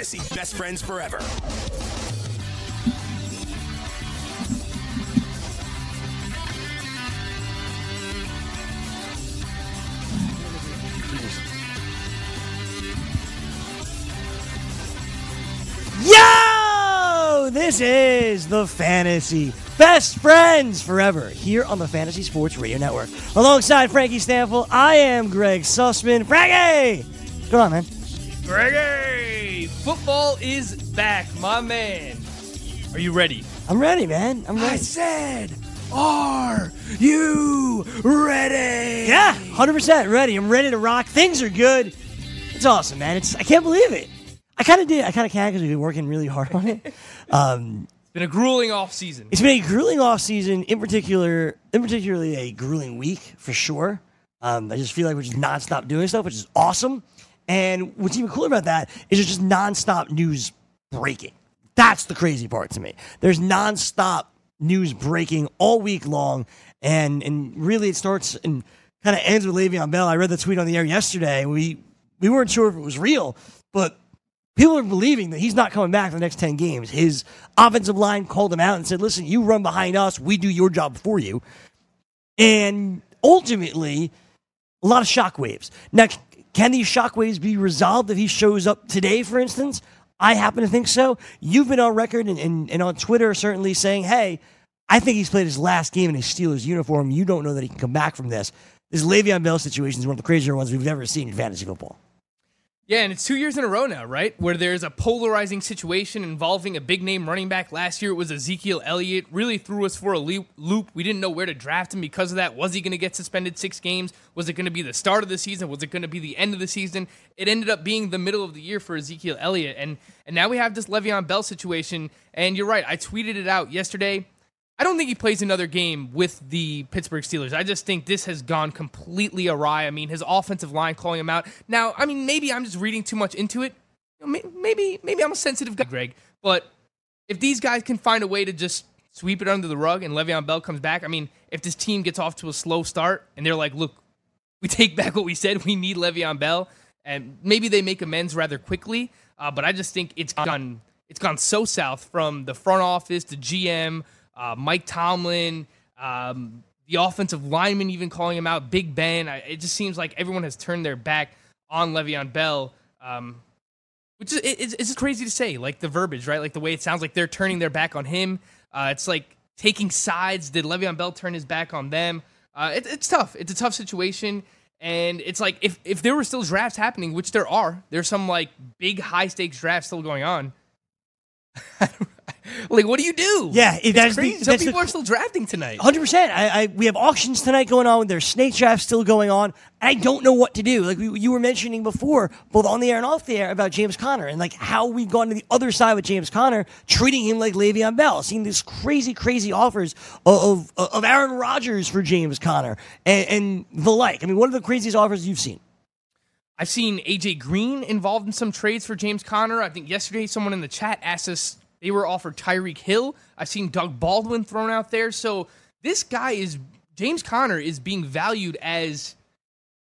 Fantasy Best Friends Forever. Yo! This is the Fantasy Best Friends Forever here on the Fantasy Sports Radio Network. Alongside Frankie Stanfield, I am Greg Sussman. Frankie! Going on, man? Greggy! Football is back, my man. Are you ready? I'm ready, man. I'm ready. I said, are you ready? Yeah, 100% ready. I'm ready to rock. Things are good. It's awesome, man. It's I can't believe it. I kind of did. I kind of can because we've been working really hard on it. Um, It's been a grueling off season. it's been a grueling off season, in particular, in particularly a grueling week for sure. Um, I just feel like we're just nonstop doing stuff, which is awesome. And what's even cooler about that is there's just nonstop news breaking. That's the crazy part to me. There's nonstop news breaking all week long, and and really it starts and kind of ends with Le'Veon Bell. I read the tweet on the air yesterday. We we weren't sure if it was real, but people are believing that he's not coming back for the next 10 games. His offensive line called him out and said, listen, you run behind us, we do your job for you. And ultimately, a lot of shockwaves. Now, can these shockwaves be resolved if he shows up today, for instance? I happen to think so. You've been on record and, and, and on Twitter certainly saying, hey, I think he's played his last game in his Steelers uniform. You don't know that he can come back from this. This Le'Veon Bell situation is one of the crazier ones we've ever seen in fantasy football. Yeah, and it's two years in a row now, right? Where there's a polarizing situation involving a big name running back. Last year it was Ezekiel Elliott. Really threw us for a loop. We didn't know where to draft him because of that. Was he going to get suspended six games? Was it going to be the start of the season? Was it going to be the end of the season? It ended up being the middle of the year for Ezekiel Elliott. And, and now we have this Le'Veon Bell situation. And you're right. I tweeted it out yesterday. I don't think he plays another game with the Pittsburgh Steelers. I just think this has gone completely awry. I mean, his offensive line calling him out. Now, I mean, maybe I'm just reading too much into it. Maybe, maybe I'm a sensitive guy, Greg. But if these guys can find a way to just sweep it under the rug and Le'Veon Bell comes back, I mean, if this team gets off to a slow start and they're like, look, we take back what we said, we need Le'Veon Bell, and maybe they make amends rather quickly. Uh, but I just think it's gone, it's gone so south from the front office, to GM, uh, Mike Tomlin, um, the offensive lineman even calling him out, Big Ben. I, it just seems like everyone has turned their back on Le'Veon Bell. Um, which is it, it's, crazy to say, like the verbiage, right? Like the way it sounds like they're turning their back on him. Uh, it's like taking sides. Did Le'Veon Bell turn his back on them? Uh, it, it's tough. It's a tough situation, and it's like if if there were still drafts happening, which there are, there's some like big high stakes drafts still going on. like, what do you do? Yeah, it- it's that's the- crazy. Some that's the- people are still drafting tonight. Hundred percent. I, I we have auctions tonight going on. There's snake drafts still going on. I don't know what to do. Like we, you were mentioning before, both on the air and off the air, about James Conner and like how we've gone to the other side with James Conner, treating him like Le'Veon Bell, seeing these crazy, crazy offers of of, of Aaron Rodgers for James Conner and, and the like. I mean, what are the craziest offers you've seen? I've seen AJ Green involved in some trades for James Conner. I think yesterday someone in the chat asked us they were offered Tyreek Hill. I've seen Doug Baldwin thrown out there. So this guy is James Conner is being valued as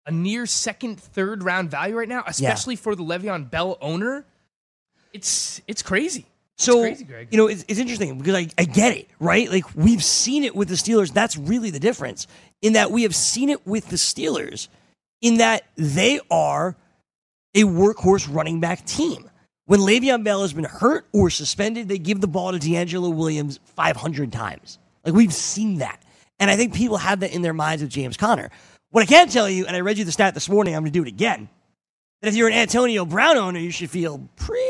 a near second, third round value right now, especially for the Le'Veon Bell owner. It's it's crazy. So it's crazy, Greg. you know, it's, it's interesting because I, I get it, right? Like we've seen it with the Steelers. That's really the difference in that we have seen it with the Steelers in that they are a workhorse running back team. When Le'Veon Bell has been hurt or suspended, they give the ball to DeAngelo Williams 500 times. Like we've seen that. And I think people have that in their minds with James Conner. What I can tell you, and I read you the stat this morning, I'm going to do it again, that if you're an Antonio Brown owner, you should feel pretty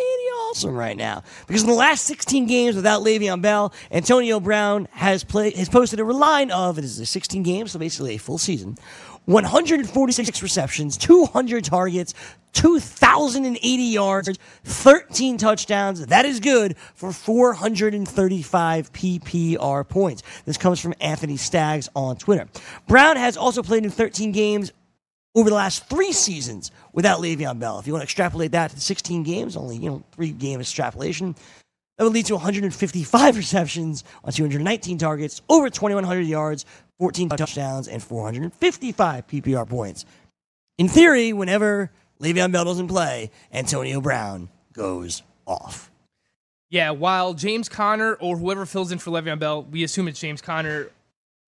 awesome right now. Because in the last 16 games without Le'Veon Bell, Antonio Brown has played has posted a line of, it is 16 games, so basically a full season, 146 receptions, 200 targets, 2,080 yards, 13 touchdowns. That is good for 435 PPR points. This comes from Anthony Staggs on Twitter. Brown has also played in 13 games over the last three seasons without Le'Veon Bell. If you want to extrapolate that to 16 games, only you know three game extrapolation, that would lead to 155 receptions on 219 targets, over 2,100 yards, 14 touchdowns, and 455 PPR points. In theory, whenever Le'Veon Bell doesn't play, Antonio Brown goes off. Yeah, while James Conner or whoever fills in for Le'Veon Bell, we assume it's James Conner,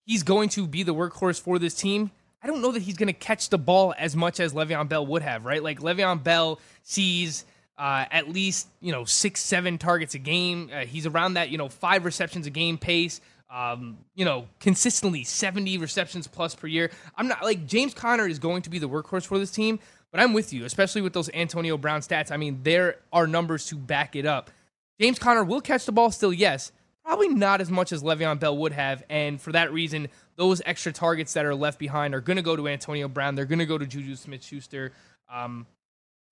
he's going to be the workhorse for this team. I don't know that he's going to catch the ball as much as Le'Veon Bell would have, right? Like Le'Veon Bell sees uh, at least you know six, seven targets a game. Uh, he's around that you know five receptions a game pace. Um, you know, consistently 70 receptions plus per year. I'm not like James Conner is going to be the workhorse for this team, but I'm with you, especially with those Antonio Brown stats. I mean, there are numbers to back it up. James Conner will catch the ball still, yes. Probably not as much as Le'Veon Bell would have, and for that reason, those extra targets that are left behind are going to go to Antonio Brown. They're going to go to Juju Smith-Schuster. Um,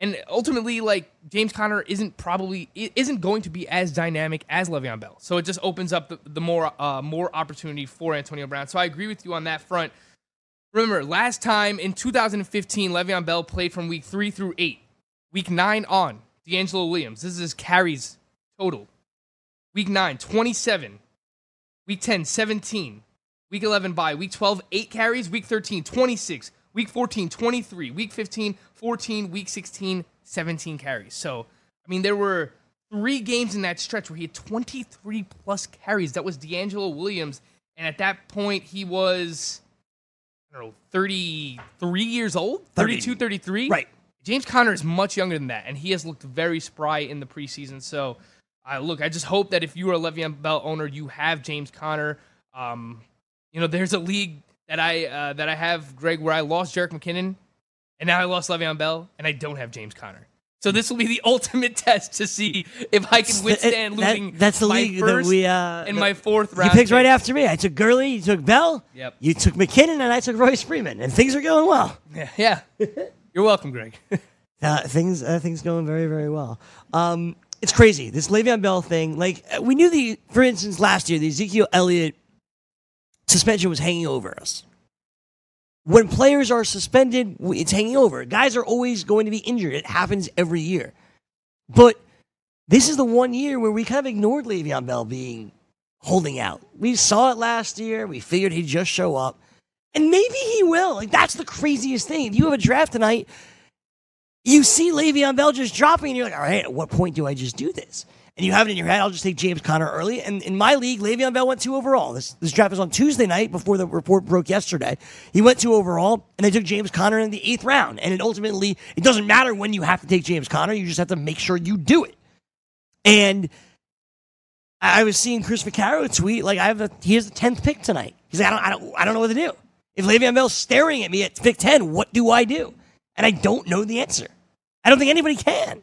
and ultimately, like James Conner isn't probably isn't going to be as dynamic as Le'Veon Bell, so it just opens up the, the more uh, more opportunity for Antonio Brown. So I agree with you on that front. Remember, last time in 2015, Le'Veon Bell played from week three through eight. Week nine on, DeAngelo Williams. This is his carries total. Week nine, 27. Week 10, 17. Week 11, bye. Week 12, 8 carries. Week 13, 26. Week 14, 23. Week 15, 14. Week 16, 17 carries. So, I mean, there were three games in that stretch where he had 23 plus carries. That was DeAngelo Williams. And at that point, he was, I don't know, 33 years old? 32, 33? Right. James Conner is much younger than that, and he has looked very spry in the preseason. So, uh, look, I just hope that if you are a Le'Veon Bell owner, you have James Conner. Um, you know, there's a league that I uh, that I have, Greg, where I lost Jerick McKinnon, and now I lost Le'Veon Bell, and I don't have James Conner. So this will be the ultimate test to see if I can withstand That- losing. that's the my league that we, uh, that- my fourth round. You picked right after me. I took Gurley, you took Bell, Yep. you took McKinnon, and I took Royce Freeman, and things are going well. Yeah, yeah. You're welcome, Greg. Uh, things uh, things going very very well. Um, it's crazy this Le'Veon Bell thing. Like we knew the, for instance, last year the Ezekiel Elliott suspension was hanging over us. When players are suspended, it's hanging over. Guys are always going to be injured. It happens every year. But this is the one year where we kind of ignored Le'Veon Bell being holding out. We saw it last year. We figured he'd just show up. And maybe he will. Like that's the craziest thing. If you have a draft tonight, you see Le'Veon Bell just dropping, and you're like, all right, at what point do I just do this? And you have it in your head, I'll just take James Conner early. And in my league, Le'Veon Bell went two overall. This, this draft was on Tuesday night before the report broke yesterday. He went two overall, and they took James Conner in the eighth round. And it ultimately, it doesn't matter when you have to take James Conner, you just have to make sure you do it. And I was seeing Chris Vaccaro tweet, like, I have a, he has the 10th pick tonight. He's like, I don't, I don't, I don't know what to do. If Le'Veon Bell's staring at me at pick 10, what do I do? And I don't know the answer. I don't think anybody can.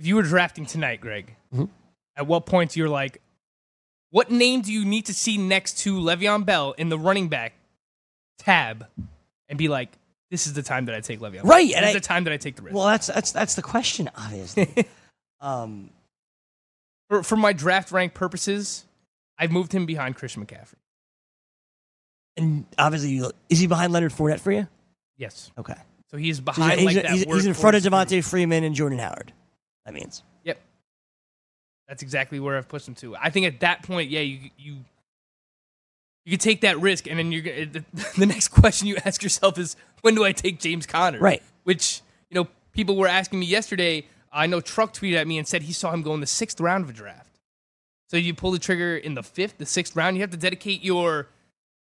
If you were drafting tonight, Greg, Mhm. at what point you're like, what name do you need to see next to Le'Veon Bell in the running back tab, and be like, this is the time that I take Le'Veon. Bell. Right, This and is I- the time that I take the risk. Well, that's that's that's the question, obviously. um, for, for my draft rank purposes, I've moved him behind Christian McCaffrey. and obviously, you, is he behind Leonard Fournette for you? Yes. Okay, So he's So behind he's, like he's- that. he's- he's in front of Devonta Freeman and Jordan Howard. That means Yep. That's exactly where I've pushed him to. I think at that point, yeah, you you you could take that risk, and then you're gonna, the, the next question you ask yourself is, when do I take James Conner? Right. Which you know people were asking me yesterday. I know Truck tweeted at me and said he saw him go in the sixth round of a draft. So you pull the trigger in the fifth, the sixth round. You have to dedicate your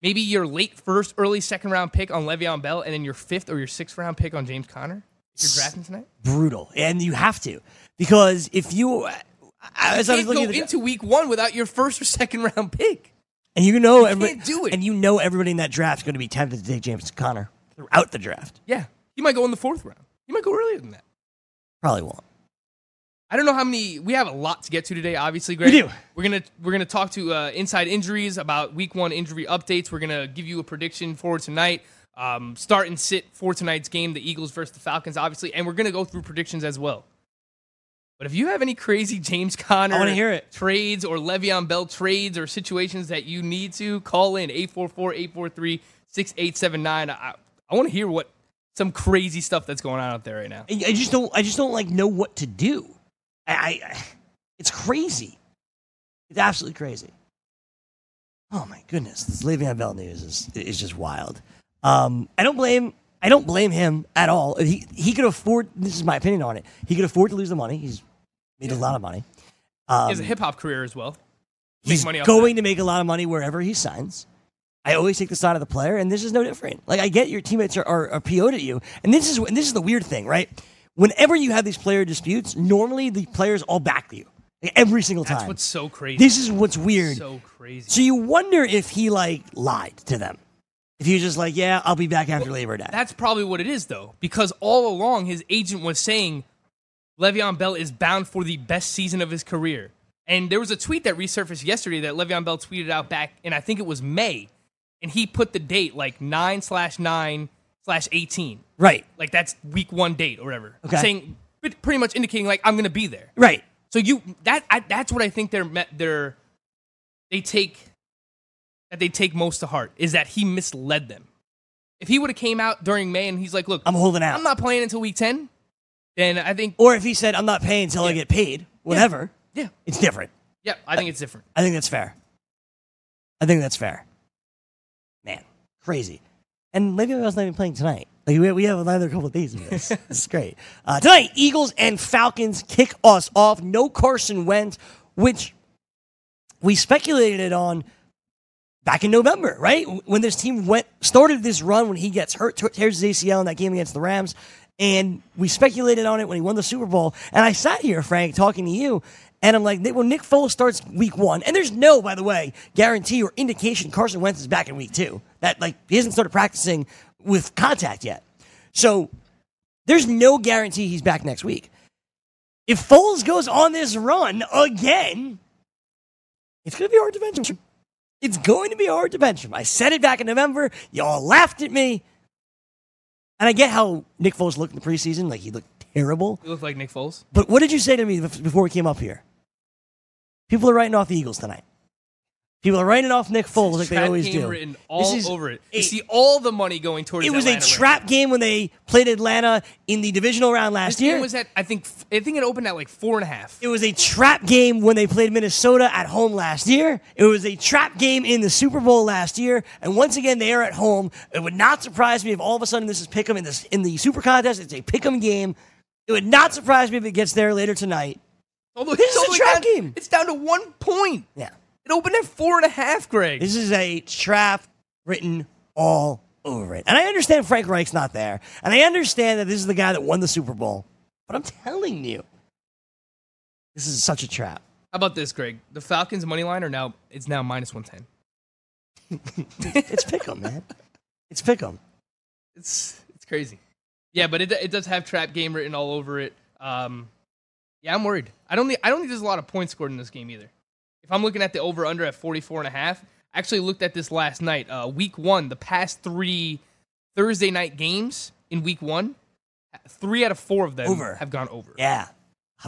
maybe your late first, early second round pick on Le'Veon Bell, and then your fifth or your sixth round pick on James Conner. You're drafting tonight. brutal, and you have to because if you, as I was looking go into week one without your first or second round pick. and you know, You every- can't do it. and you know everybody in that draft is going to be tempted to take James Conner throughout the draft. Yeah, he might go in the fourth round. He might go earlier than that. Probably won't. I don't know how many. We have a lot to get to today. Obviously, Greg. We do. We're gonna we're gonna talk to uh, inside injuries about week one injury updates. We're gonna give you a prediction for tonight. Um, start and sit for tonight's game, the Eagles versus the Falcons, obviously, and we're going to go through predictions as well. But if you have any crazy James Conner I wanna hear it. trades or Le'Veon Bell trades or situations that you need to, call in 844-843-6879. I, I want to hear what some crazy stuff that's going on out there right now. I I just don't. I just don't like know what to do. I, I it's crazy. It's absolutely crazy. Oh my goodness, this Le'Veon Bell news is is just wild. Um, I don't blame. I don't blame him at all. He he could afford. This is my opinion on it. He could afford to lose the money. He's made a lot of money. Um, He has a hip hop career as well. Make he's going to make a lot of money wherever he signs. I always take the side of the player, and this is no different. Like I get your teammates are, are, are PO'd at you, and this is and this is the weird thing, right? Whenever you have these player disputes, normally the players all back you like, every single time. That's what's so crazy. this is what's weird. so crazy. So you wonder if he like lied to them. If he was just like, "Yeah, I'll be back after Labor Day." That's probably what it is, though, because all along his agent was saying Le'Veon Bell is bound for the best season of his career. And there was a tweet that resurfaced yesterday that Le'Veon Bell tweeted out back, and I think it was May, and he put the date like nine slash nine slash eighteen, right, like that's week one date or whatever, Okay. saying pretty much indicating like I'm gonna be there. right. So you that I, that's what I think they're they're they take that they take most to heart is that he misled them. If he would have came out during May and he's like, "Look, I'm holding out. I'm not playing until week 10," then I think or if he said, "I'm not paying until I Yeah. get paid," whatever, yeah. it's different. Yeah, I think it's different. I think that's fair. I think that's fair. Man, crazy. And Le'Veon Bell's not even playing tonight. Like we, we have another couple of days of this. this is great. Uh, tonight, Eagles and Falcons kick us off. No Carson Wentz, which we speculated it on back in November, right? When this team went started this run when he gets hurt, te- tears his ACL in that game against the Rams, and we speculated on it when he won the Super Bowl. And I sat here, Frank, talking to you, and I'm like, well, Nick Foles starts week one, and there's no, by the way, guarantee or indication Carson Wentz is back in week two. That like he hasn't started practicing with contact yet, so there's no guarantee he's back next week. If Foles goes on this run again, it's going to be hard to him. It's going to be hard to bench him. I said it back in November. Y'all laughed at me. And I get how Nick Foles looked in the preseason. Like, he looked terrible. He looked like Nick Foles. But what did you say to me before we came up here? People are writing off the Eagles tonight. People are writing off Nick Foles like they always game do. written This is over it. a- You see all the money going towards it was a Atlanta right trap now. game when they played Atlanta in the divisional round last This year. game was at I think I think it opened at like four and a half. It was a trap game when they played Minnesota at home last year. It was a trap game in the Super Bowl last year. And once again, they are at home. It would not surprise me if all of a sudden this is Pick'em in this in the Super Contest. It's a Pick'em game. It would not surprise me if it gets there later tonight. Although This it's is a trap down- game. It's down to one point. Yeah, It opened at four and a half, Greg. this is a trap written all over it. And I understand Frank Reich's not there, and I understand that this is the guy that won the Super Bowl. But I'm telling you, this is such a trap. How about this, Greg? The Falcons money line are now it's now minus one ten. It's Pick'em, man. It's Pick'em. It's it's crazy. Yeah, but it it does have trap game written all over it. Um, yeah, I'm worried. I don't think I don't think there's a lot of points scored in this game either. If I'm looking at the over under at 44 and a half, I actually looked at this last night. Uh, week one, the past three Thursday night games in week one, three out of four of them Over. have gone over. Yeah.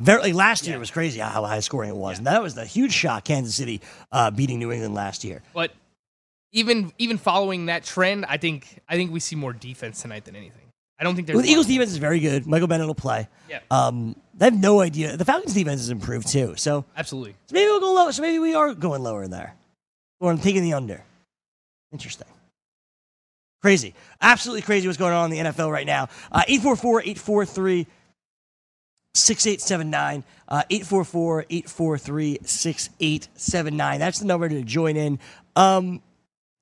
Like last year Yeah. it was crazy how high scoring it was. Yeah. And that was the huge shock Kansas City uh, beating New England last year. But even even following that trend, I think I think we see more defense tonight than anything. I don't think there's Well, the Eagles defense is very good. Michael Bennett will play. Yeah, Um, they have no idea. The Falcons defense has improved too. So, absolutely. so maybe we'll go low. So maybe we are going lower there. Or I'm taking the under. Interesting. Crazy. Absolutely crazy what's going on in the NFL right now. Uh, 844 843 6879. Uh, 844 843 6879. That's the number to join in. Um,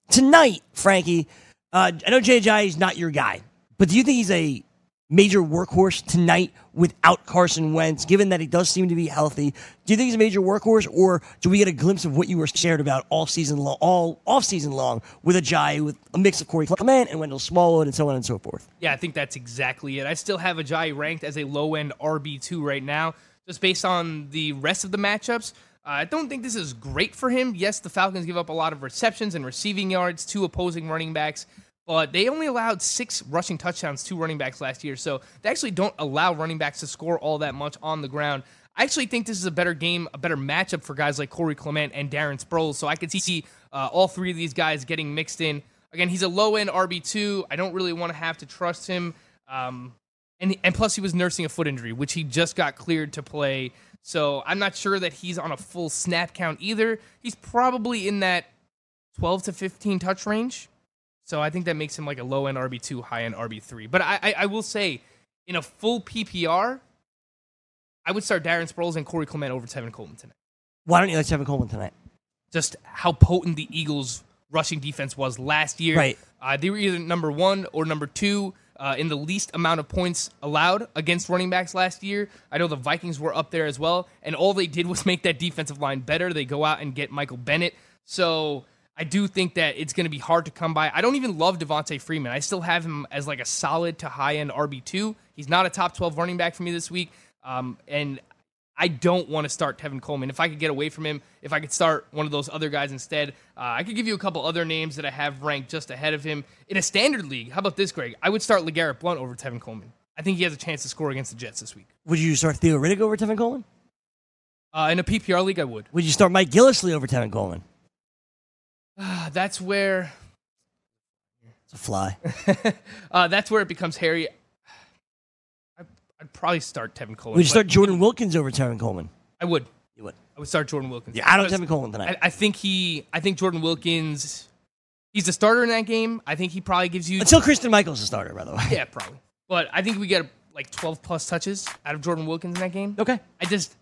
tonight, Frankie, uh, I know JJ is not your guy, but do you think he's a major workhorse tonight without Carson Wentz, given that he does seem to be healthy? Do you think he's a major workhorse, or do we get a glimpse of what you were shared about all season long, all off season long, with Ajayi, with a mix of Corey Clement and Wendell Smallwood, and so on and so forth? Yeah, I think that's exactly it. I still have Ajayi ranked as a low end RB2 right now, just based on the rest of the matchups. Uh, I don't think this is great for him. Yes, the Falcons give up a lot of receptions and receiving yards to opposing running backs, but they only allowed six rushing touchdowns to running backs last year. So they actually don't allow running backs to score all that much on the ground. I actually think this is a better game, a better matchup for guys like Corey Clement and Darren Sproles. So I could see uh, all three of these guys getting mixed in. Again, he's a low end RB2. I don't really want to have to trust him. Um, and, and plus, he was nursing a foot injury, which he just got cleared to play. So I'm not sure that he's on a full snap count either. He's probably in that 12 to 15 touch range. So I think that makes him like a low end RB2, high end RB3. But I, I, I will say, in a full PPR, I would start Darren Sproles and Corey Clement over Tevin Coleman tonight. Why don't you like Tevin Coleman tonight? Just how potent the Eagles' rushing defense was last year. Right. Uh, they were either number one or number two uh, in the least amount of points allowed against running backs last year. I know the Vikings were up there as well, and all they did was make that defensive line better. They go out and get Michael Bennett. So I do think that it's going to be hard to come by. I don't even love Devonta Freeman. I still have him as like a solid to high end RB2. He's not a top 12 running back for me this week. Um, and I don't want to start Tevin Coleman. If I could get away from him, if I could start one of those other guys instead, uh, I could give you a couple other names that I have ranked just ahead of him. In a standard league, how about this, Greg? I would start LeGarrette Blunt over Tevin Coleman. I think he has a chance to score against the Jets this week. Would you start Theo Riddick over Tevin Coleman? Uh, in a PPR league, I would. Would you start Mike Gillislee over Tevin Coleman? Uh, that's where It's a fly. uh, that's where it becomes hairy. I, I'd probably start Tevin Coleman. Would you start Jordan Wilkins over Tevin Coleman? I would. You would. I would start Jordan Wilkins. Yeah, I don't Tevin Coleman tonight. I, I think he. I think Jordan Wilkins. He's the starter in that game. I think he probably gives you. Until Kristen Michaels a starter, by the way. yeah, probably. But I think we get like 12 plus touches out of Jordan Wilkins in that game. Okay. I just.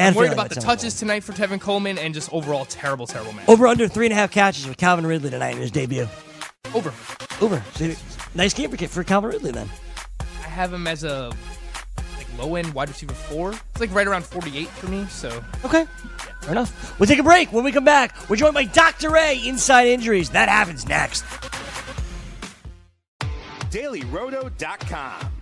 Bad I'm worried feeling about the touches Coleman. tonight for Tevin Coleman and just overall terrible, terrible match. Over under three and a half catches with Calvin Ridley tonight in his debut. Over. Over. So, nice game for, for Calvin Ridley then. I have him as a like low end wide receiver four. It's like right around 48 for me. So Okay. Fair enough. We'll take a break. When we come back, we're joined by Dr. Ray, Inside Injuries. That happens next. DailyRoto.com.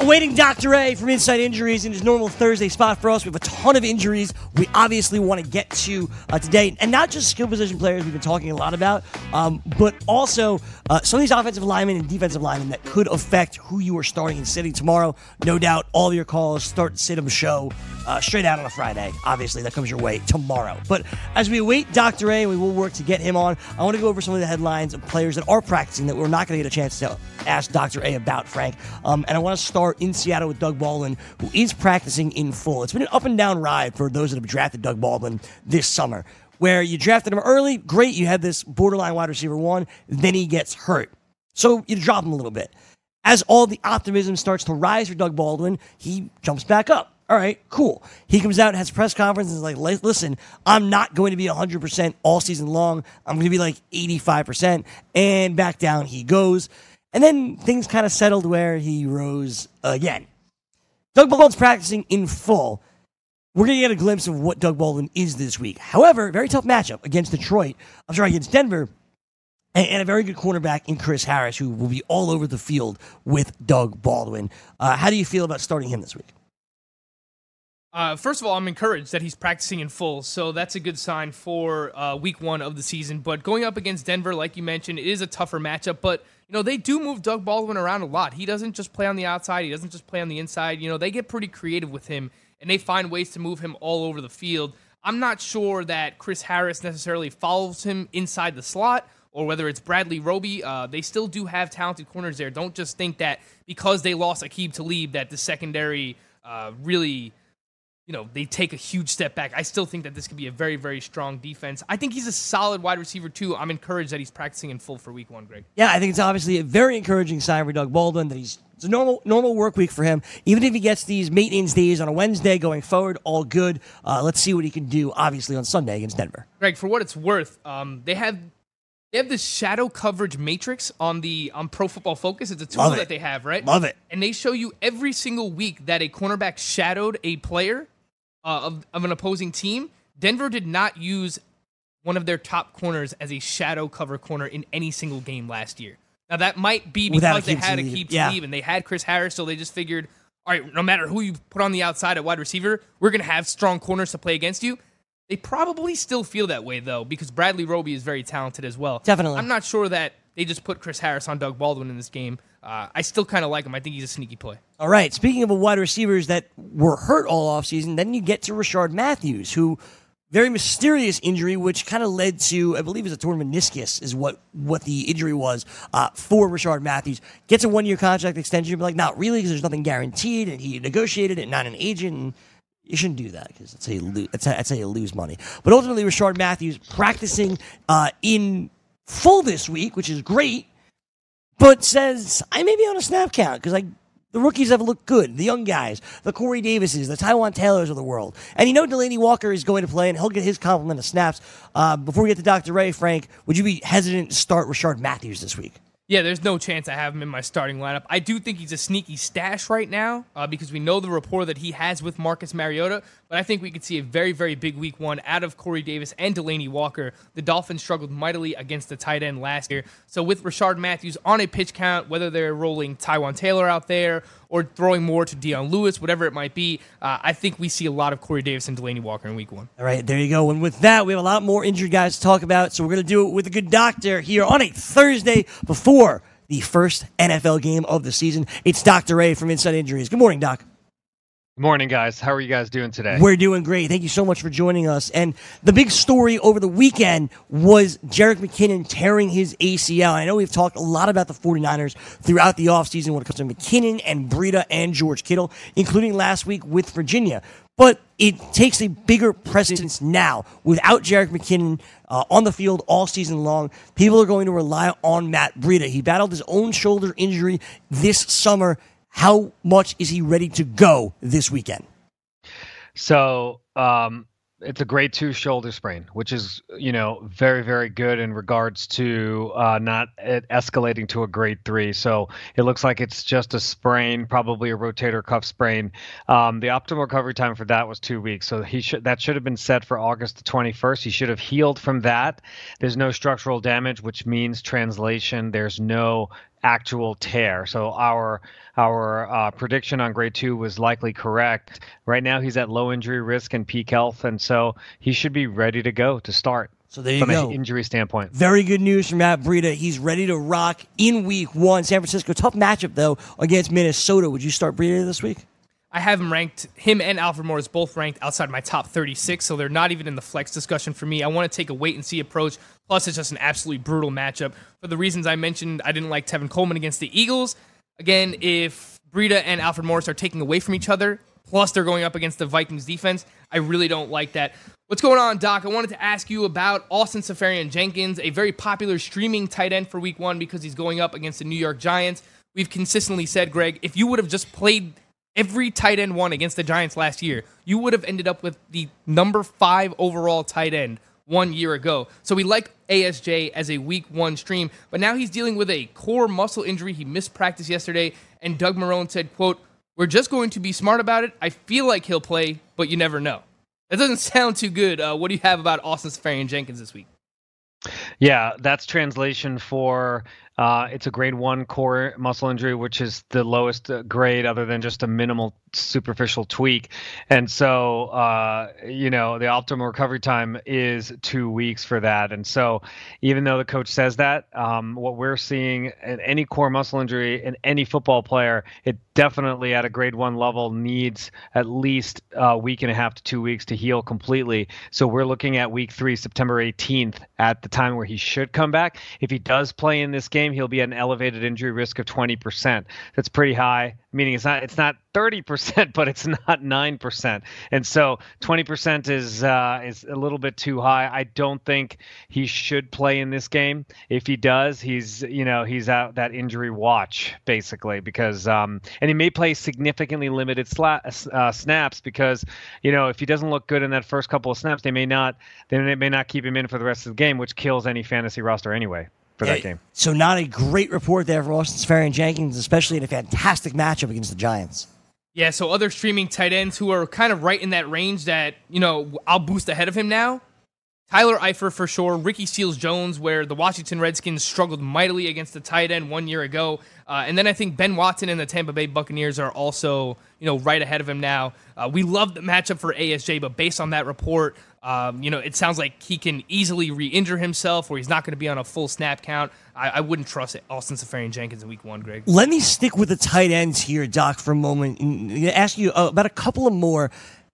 Awaiting Dr. A from Inside Injuries in his normal Thursday spot for us. We have a ton of injuries we obviously want to get to uh, today. And not just skill position players we've been talking a lot about, um, but also uh, some of these offensive linemen and defensive linemen that could affect who you are starting and sitting tomorrow. No doubt all your calls start sit 'em show uh, straight out on a Friday. Obviously, that comes your way tomorrow. But as we await Dr. A, we will work to get him on. I want to go over some of the headlines of players that are practicing that we're not going to get a chance to ask Dr. A about, Frank. Um, and I want to start in Seattle with Doug Baldwin, who is practicing in full. It's been an up and down ride for those that have drafted Doug Baldwin this summer, where you drafted him early, great, you had this borderline wide receiver one, then he gets hurt. So you drop him a little bit. As all the optimism starts to rise for Doug Baldwin, he jumps back up. All right, cool. He comes out has a press conference and is like, listen, I'm not going to be 100% all season long. I'm going to be like 85%. And back down he goes. And then things kind of settled where he rose again. Doug Baldwin's practicing in full. We're going to get a glimpse of what Doug Baldwin is this week. However, very tough matchup against Detroit. I'm sorry, against Denver and, a very good cornerback in Chris Harris, who will be all over the field with Doug Baldwin. Uh, how do you feel about starting him this week? Uh, first of all, I'm encouraged that he's practicing in full, so that's a good sign for uh, week one of the season. But going up against Denver, like you mentioned, it is a tougher matchup. But you know they do move Doug Baldwin around a lot. He doesn't just play on the outside. He doesn't just play on the inside. You know they get pretty creative with him, and they find ways to move him all over the field. I'm not sure that Chris Harris necessarily follows him inside the slot or whether it's Bradley Roby. Uh, they still do have talented corners there. Don't just think that because they lost Aqib Talib that the secondary uh, really you know, they take a huge step back. I still think that this could be a very, very strong defense. I think he's a solid wide receiver, too. I'm encouraged that he's practicing in full for week one, Greg. Yeah, I think it's obviously a very encouraging sign for Doug Baldwin that he's it's a normal normal work week for him. Even if he gets these maintenance days on a Wednesday going forward, all good. Uh, let's see what he can do, obviously, on Sunday against Denver. Greg, for what it's worth, um, they have they have this shadow coverage matrix on the on Pro Football Focus. It's a tool that they have, right? Love it. And they show you every single week that a cornerback shadowed a player uh, of, of an opposing team. Denver did not use one of their top corners as a shadow cover corner in any single game last year. Now that might be because they had Talib. keep Yeah. And they had Chris Harris, so they just figured, all right, no matter who you put on the outside at wide receiver, we're going to have strong corners to play against you. They probably still feel that way though, because Bradley Roby is very talented as well. Definitely. I'm not sure that they just put Chris Harris on Doug Baldwin in this game. Uh, I still kind of like him. I think he's a sneaky play. All right. Speaking of wide receivers that were hurt all offseason, then you get to Rishard Matthews, who very mysterious injury, which kind of led to, I believe, it was a torn meniscus, is what what the injury was uh, for Rishard Matthews. Gets a one year contract extension, but like not really because there's nothing guaranteed, and he negotiated it, not an agent. And you shouldn't do that because that's how you lose. That's how, that's how you lose money. But ultimately, Rishard Matthews practicing uh, in full this week, which is great but says I may be on a snap count because like the rookies have looked good, the young guys, the Corey Davises, the Taywan Taylors of the world, and you know Delanie Walker is going to play and he'll get his complement of snaps. Uh, before we get to Dr. Ray, Frank, would you be hesitant to start Rishard Matthews this week? Yeah, there's no chance I have him in my starting lineup. I do think he's a sneaky stash right now uh, because we know the rapport that he has with Marcus Mariota. But I think we could see a very, very big week one out of Corey Davis and Delanie Walker. The Dolphins struggled mightily against the tight end last year. So with Rishard Matthews on a pitch count, whether they're rolling Taywan Taylor out there or throwing more to Dion Lewis, whatever it might be, uh, I think we see a lot of Corey Davis and Delanie Walker in week one. All right, there you go. And with that, we have a lot more injured guys to talk about. So we're going to do it with a good doctor here on a Thursday before the first NFL game of the season. It's Dr. Ray from Inside Injuries. Good morning, Doc. Morning, guys. How are you guys doing today? We're doing great. Thank you so much for joining us. And the big story over the weekend was Jerick McKinnon tearing his ACL. I know we've talked a lot about the 49ers throughout the offseason when it comes to McKinnon and Breida and George Kittle, including last week with Virginia. But it takes a bigger precedence now. Without Jerick McKinnon uh, on the field all season long, people are going to rely on Matt Breida. He battled his own shoulder injury this summer. How much is he ready to go this weekend? So, um, it's a grade two shoulder sprain, which is, you know, very, very good in regards to uh, not escalating to a grade three. So it looks like it's just a sprain, probably a rotator cuff sprain. Um, the optimal recovery time for that was two weeks. So he should that should have been set for August the 21st. He should have healed from that. There's no structural damage, which means translation. There's no actual tear. So our our uh, prediction on grade two was likely correct. Right now he's at low injury risk and peak health, and so he should be ready to go to start. So there you from go. an injury standpoint. Very good news from Matt Breida. He's ready to rock in week one. San Francisco, tough matchup, though, against Minnesota. Would you start Breida this week? I have him ranked, him and Alfred Morris both ranked outside my top 36, so they're not even in the flex discussion for me. I want to take a wait and see approach. Plus, it's just an absolutely brutal matchup. For the reasons I mentioned, I didn't like Tevin Coleman against the Eagles. Again, if Breida and Alfred Morris are taking away from each other, plus they're going up against the Vikings defense, I really don't like that. What's going on, Doc? I wanted to ask you about Austin Seferian-Jenkins, a very popular streaming tight end for week one because he's going up against the New York Giants. We've consistently said, Greg, if you would have just played every tight end won against the Giants last year, you would have ended up with the number five overall tight end one year ago. So we like ASJ as a week one stream, but now he's dealing with a core muscle injury. He missed practice yesterday, and Doug Marrone said, quote, we're just going to be smart about it. I feel like he'll play, but you never know. That doesn't sound too good. Uh, what do you have about Austin Seferian-Jenkins this week? Yeah, that's translation for uh, it's a grade one core muscle injury, which is the lowest grade other than just a minimal superficial tweak. And so, uh, you know, the optimal recovery time is two weeks for that. And so, even though the coach says that, um, what we're seeing in any core muscle injury in any football player, it definitely at a grade one level needs at least a week and a half to two weeks to heal completely. So, we're looking at week three, September 18th, at the time where he should come back. If he does play in this game, he'll be at an elevated injury risk of 20%. That's pretty high. meaning it's not it's not 30%, but it's not 9%. And so 20% is uh, is a little bit too high. I don't think he should play in this game. If he does, he's you know he's out that injury watch basically because um, and he may play significantly limited sla- uh, snaps because you know if he doesn't look good in that first couple of snaps, they may not they may not keep him in for the rest of the game, which kills any fantasy roster anyway for that eh, game. So not a great report there for Austin Seferian-Jenkins, especially in a fantastic matchup against the Giants. Yeah, so other streaming tight ends who are kind of right in that range that, you know, I'll boost ahead of him now. Tyler Eifert for sure, Ricky Seals Jones, where the Washington Redskins struggled mightily against the tight end one year ago. Uh, and then I think Ben Watson and the Tampa Bay Buccaneers are also, you know, right ahead of him now. Uh, we love the matchup for ASJ, but based on that report, um, you know, it sounds like he can easily re-injure himself, or he's not going to be on a full snap count. I, I wouldn't trust it. Austin Seferian-Jenkins in Week One, Greg. Let me stick with the tight ends here, Doc, for a moment, and ask you about a couple of more,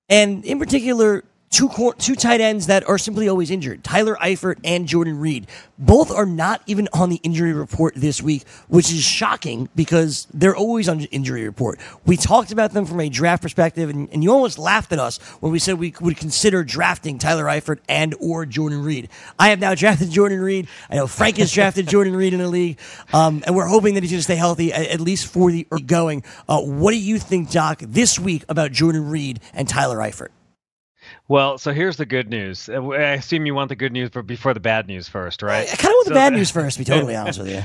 and in particular, two cor- two tight ends that are simply always injured. Tyler Eifert and Jordan Reed. Both are not even on the injury report this week, which is shocking because they're always on injury report. We talked about them from a draft perspective, and, and you almost laughed at us when we said we would consider drafting Tyler Eifert and or Jordan Reed. I have now drafted Jordan Reed. I know Frank has drafted Jordan Reed in the league, um, and we're hoping that he's going to stay healthy at, at, least for the going. Uh, what do you think, Doc, this week about Jordan Reed and Tyler Eifert? Well, so here's the good news. Uh, I assume you want the good news before the bad news first, right? I kind of want so, the bad news first. To be totally honest with you.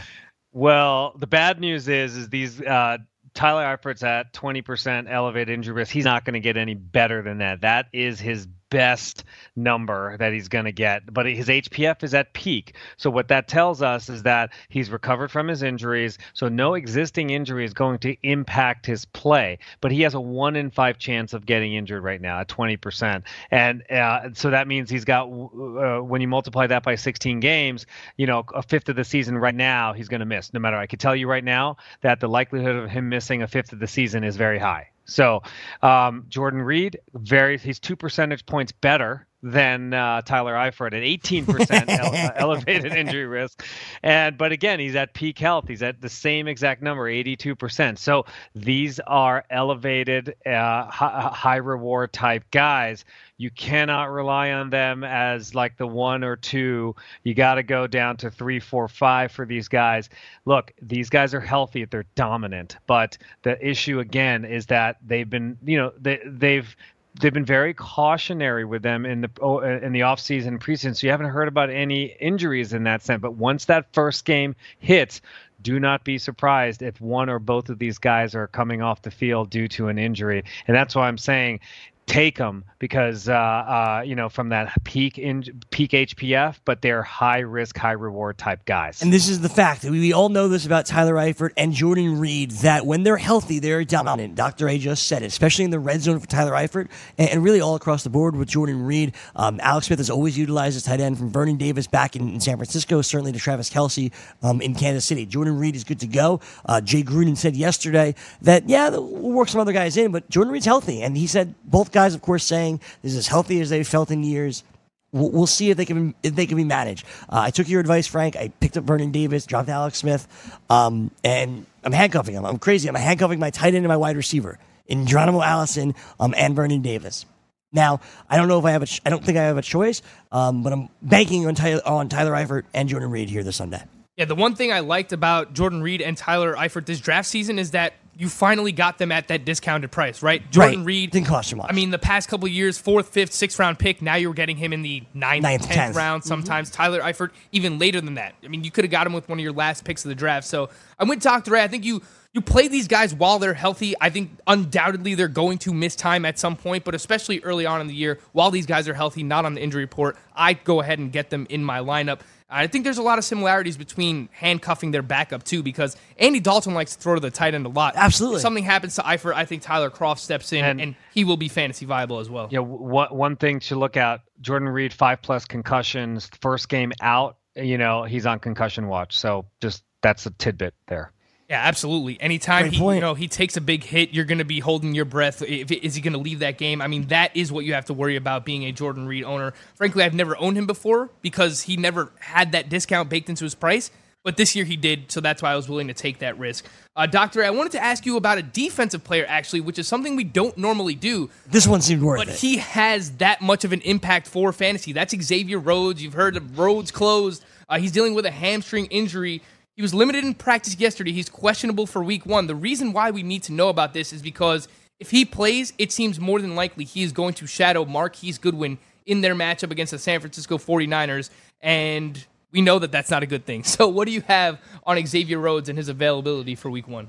Well, the bad news is is these uh, Tyler Eifert's at 20% elevated injury risk. He's not going to get any better than that. That is his best number that he's going to get. But his HPF is at peak. So what that tells us is that he's recovered from his injuries. So no existing injury is going to impact his play. But he has a one in five chance of getting injured right now at 20%. And uh, so that means he's got, uh, when you multiply that by 16 games, you know, a fifth of the season right now, he's going to miss. No matter, I could tell you right now that the likelihood of him missing a fifth of the season is very high. So um, Jordan Reed, very he's two percentage points better than uh, Tyler Eifert at 18% ele- uh, elevated injury risk. And but again, he's at peak health. He's at the same exact number, 82%. So these are elevated, uh, high, high reward type guys. You cannot rely on them as like the one or two. You got to go down to three, four, five for these guys. Look, these guys are healthy. They're dominant. But the issue again is that they've been, you know, they, they've they've been very cautionary with them in the oh, uh, in the offseason preseason. So you haven't heard about any injuries in that sense. But once that first game hits, do not be surprised if one or both of these guys are coming off the field due to an injury. And that's why I'm saying take them because uh, uh, you know from that peak in peak HPF, but they're high risk, high reward type guys. And this is the fact. That we all know this about Tyler Eifert and Jordan Reed that when they're healthy, they're dominant. Dr. A just said it, especially in the red zone for Tyler Eifert and, and really all across the board with Jordan Reed. Um, Alex Smith has always utilized his tight end from Vernon Davis back in, in San Francisco, certainly to Travis Kelce um, in Kansas City. Jordan Reed is good to go. Uh, Jay Gruden said yesterday that yeah, we'll work some other guys in, but Jordan Reed's healthy, and he said both guys, of course, saying this is as healthy as they've felt in years. We'll, we'll see if they can if they can be managed. Uh, I took your advice, Frank. I picked up Vernon Davis, dropped Alex Smith, um, and I'm handcuffing him. I'm crazy. I'm handcuffing my tight end and my wide receiver in Geronimo Allison um, and Vernon Davis. Now, I don't know if I have a. I don't think I have a choice, um, but I'm banking on Tyler, on Tyler Eifert and Jordan Reed here this Sunday. Yeah, the one thing I liked about Jordan Reed and Tyler Eifert this draft season is that you finally got them at that discounted price, right? Jordan right. Reed didn't cost you much. I mean, the past couple years, fourth, fifth, sixth round pick. Now you're getting him in the ninth, ninth tenth, tenth, round. Mm-hmm. Sometimes mm-hmm. Tyler Eifert even later than that. I mean, you could have got him with one of your last picks of the draft. So I went talk to Ray. I think you you play these guys while they're healthy. I think undoubtedly they're going to miss time at some point, but especially early on in the year, while these guys are healthy, not on the injury report, I go ahead and get them in my lineup. I think there's a lot of similarities between handcuffing their backup too, because Andy Dalton likes to throw to the tight end a lot. Absolutely. If something happens to Eifert, I think Tyler Kroft steps in and, and he will be fantasy viable as well. Yeah, one one thing to look at: Jordan Reed, five plus concussions, first game out. You know he's on concussion watch, so just that's a tidbit there. Yeah, absolutely. Anytime Great he, point. you know, he takes a big hit, you're going to be holding your breath. If, is he going to leave that game? I mean, that is what you have to worry about being a Jordan Reed owner. Frankly, I've never owned him before because he never had that discount baked into his price. But this year he did, so that's why I was willing to take that risk. Uh, Doctor, I wanted to ask you about a defensive player, actually, which is something we don't normally do. This one seemed worth But it. he has that much of an impact for fantasy. That's Xavier Rhodes. You've heard of Rhodes closed. Uh, he's dealing with a hamstring injury. He was limited in practice yesterday. He's questionable for week one. The reason why we need to know about this is because if he plays, it seems more than likely he is going to shadow Marquise Goodwin in their matchup against the San Francisco 49ers. And we know that that's not a good thing. So, what do you have on Xavier Rhodes and his availability for week one?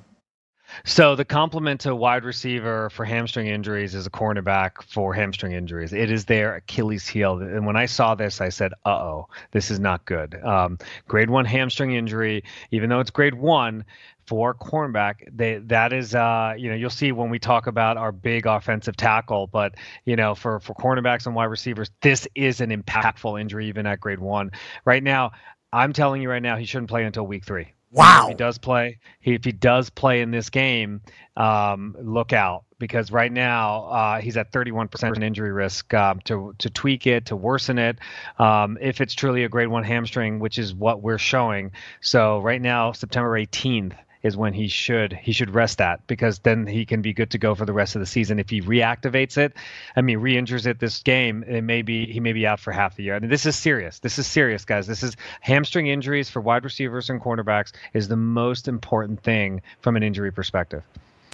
So the complement to wide receiver for hamstring injuries is a cornerback for hamstring injuries. It is their Achilles heel. And when I saw this, I said, "Uh oh, this is not good." Um, grade one hamstring injury, even though it's grade one for cornerback, they that is, uh, you know, you'll see when we talk about our big offensive tackle. But you know, for for cornerbacks and wide receivers, this is an impactful injury even at grade one. Right now, I'm telling you right now, he shouldn't play until week three. Wow. If he does play, he, if he does play in this game, um, look out because right now uh, he's at 31% injury risk um, to to tweak it, to worsen it, um, if it's truly a grade one hamstring, which is what we're showing. So right now, September 18th is when he should he should rest that because then he can be good to go for the rest of the season. If he reactivates it, I mean re-injures it this game, it may be he may be out for half the year. I mean this is serious. This is serious, guys. This is hamstring injuries for wide receivers and cornerbacks is the most important thing from an injury perspective.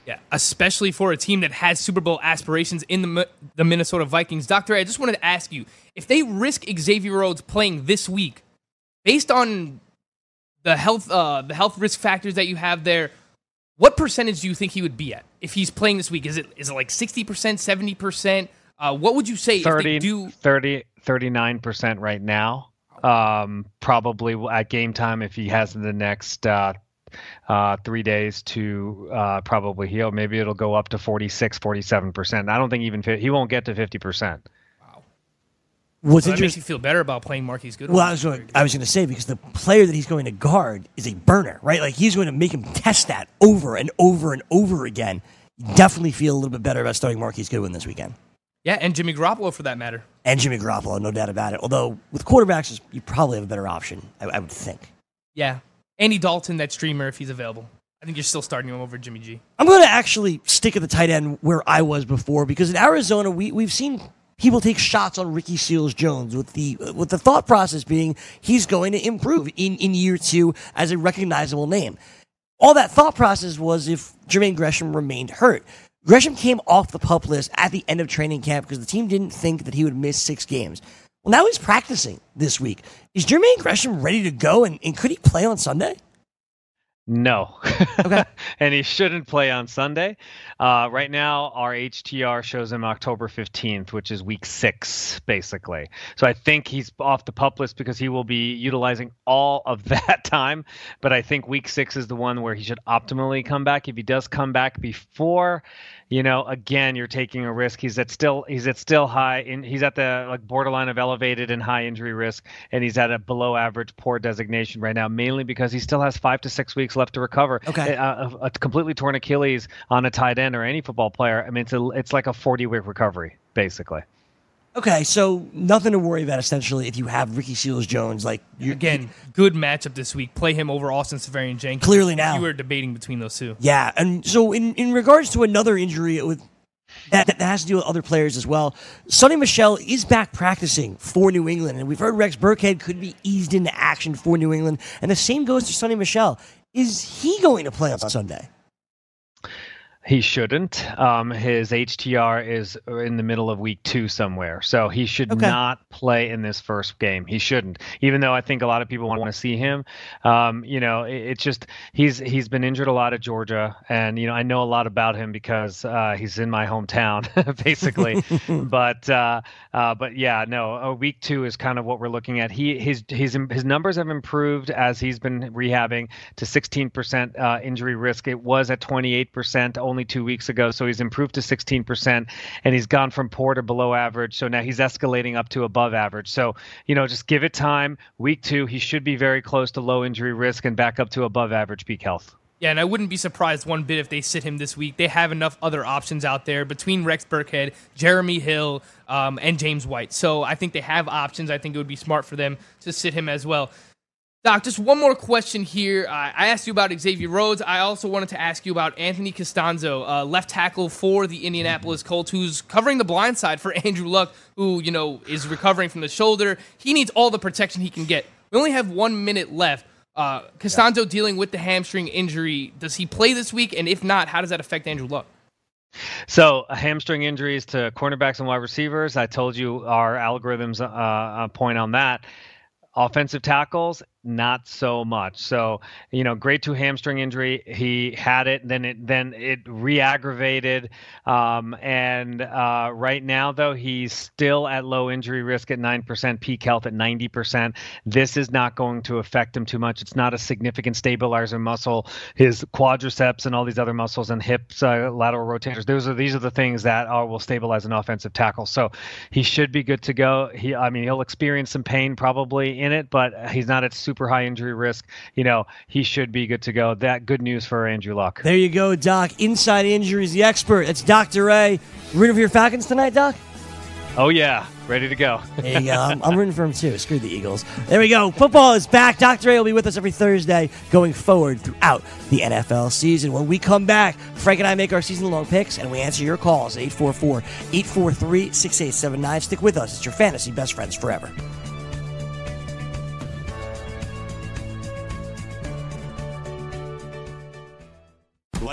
Yeah, especially for a team that has Super Bowl aspirations in the the Minnesota Vikings. Doctor, I just wanted to ask you if they risk Xavier Rhodes playing this week, based on the health uh, the health risk factors that you have there. What percentage do you think he would be at if he's playing this week? Is it is it like sixty percent, seventy percent? Uh, what would you say 30, if they do? 30 39% right now. Um, probably at game time if he has the next uh, uh, three days to uh, probably heal. Maybe it'll go up to 46, 47%. I don't think even he won't get to 50%. What's So that makes you feel better about playing Marquise Goodwin. Well, I was going. I was going to say because the player that he's going to guard is a burner, right? Like he's going to make him test that over and over and over again. Definitely feel a little bit better about starting Marquise Goodwin this weekend, yeah, and Jimmy Garoppolo for that matter. and Jimmy Garoppolo, no doubt about it. Although with quarterbacks, you probably have a better option, I, I would think. Yeah, Andy Dalton, that streamer, if he's available. I think you're still starting him over Jimmy G. I'm going to actually stick at the tight end where I was before because in Arizona we we've seen people take shots on Ricky Seals Jones with the with the thought process being he's going to improve in in year two as a recognizable name. All that thought process was if Jermaine Gresham remained hurt. Gresham came off the pup list at the end of training camp because the team didn't think that he would miss six games. Well, now he's practicing this week. Is Jermaine Gresham ready to go and, and could he play on Sunday? No. Okay. and he shouldn't play on Sunday. Uh, right now, our HTR shows him October 15th, which is week six, basically. So I think he's off the pup list because he will be utilizing all of that time. But I think week six is the one where he should optimally come back. If he does come back before, you know, again, you're taking a risk. He's at still he's at still high in he's at the like borderline of elevated and high injury risk, and he's at a below average poor designation right now, mainly because he still has five to six weeks left to recover. Okay. Eh, uh, a, a, a completely torn Achilles on a tight end or any football player. I mean, it's a it's like a 40 week recovery basically. Okay, so nothing to worry about essentially if you have Ricky Seals Jones. Like you Again, good matchup this week. Play him over Austin Seferian-Jenkins. Clearly now. You were debating between those two. yeah. And so in in regards to another injury with that, that has to do with other players as well. Sony Michel is back practicing for New England, and we've heard Rex Burkhead could be eased into action for New England, and the same goes to Sony Michel. Is he going to play on Sunday? He shouldn't. Um, his HTR is in the middle of week two somewhere, so he should Okay. not play in this first game. He shouldn't, even though I think a lot of people want to see him. Um, you know, it, it's just he's he's been injured a lot at Georgia, and you know I know a lot about him because uh, he's in my hometown, basically. but uh, uh, but yeah, no, uh, week two is kind of what we're looking at. He his his his numbers have improved as he's been rehabbing to 16% uh, injury risk. It was at 28% only two weeks ago, so he's improved to 16%, and he's gone from poor to below average. So now he's escalating up to above average. So you know, just give it time. Week two, he should be very close to low injury risk and back up to above average peak health. Yeah, and I wouldn't be surprised one bit if they sit him this week. They have enough other options out there between Rex Burkhead, Jeremy Hill, um, and James White. So I think they have options. I think it would be smart for them to sit him as well. Doc, just one more question here. Uh, I asked you about Xavier Rhodes. I also wanted to ask you about Anthony Castonzo, uh, left tackle for the Indianapolis Colts, who's covering the blind side for Andrew Luck, who you know is recovering from the shoulder. He needs all the protection he can get. We only have one minute left. Uh, Castonzo yeah. dealing with the hamstring injury. Does he play this week? And if not, how does that affect Andrew Luck? So hamstring injuries to cornerbacks and wide receivers. I told you our algorithms uh, uh point on that. Offensive tackles, not so much. So, you know, grade two hamstring injury. He had it, then it then it re-aggravated. Um, and uh, right now, though, he's still at low injury risk at nine percent, peak health at ninety percent. This is not going to affect him too much. It's not a significant stabilizer muscle. His quadriceps and all these other muscles and hips, uh, lateral rotators. Those are these are the things that are, will stabilize an offensive tackle. So he should be good to go. He, I mean, he'll experience some pain probably in it, but he's not at super super high injury risk, you know, he should be good to go. That good news for Andrew Luck. There you go, Doc. Inside injuries, the expert. It's Dr. Ray. Rooting for your Falcons tonight, Doc? Oh, yeah. Ready to go. there you go. I'm, I'm, rooting for him too. Screw the Eagles. There we go. Football is back. Dr. Ray will be with us every Thursday going forward throughout the NFL season. When we come back, Frank and I make our season long picks and we answer your calls 844 843 6879. Stick with us. It's your fantasy best friends forever.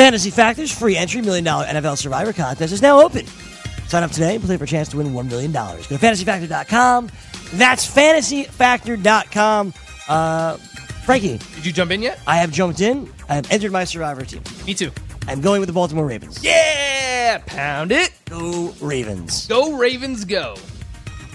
Fantasy Factors free entry million dollar NFL Survivor contest is now open. Sign up today and play for a chance to win $1 million. Go to fantasyfactor.com. That's fantasyfactor.com. Uh, Frankie. Did you jump in yet? I have jumped in. I have entered my Survivor team. Me too. I'm going with the Baltimore Ravens. Yeah! Pound it. Go Ravens. Go Ravens, go.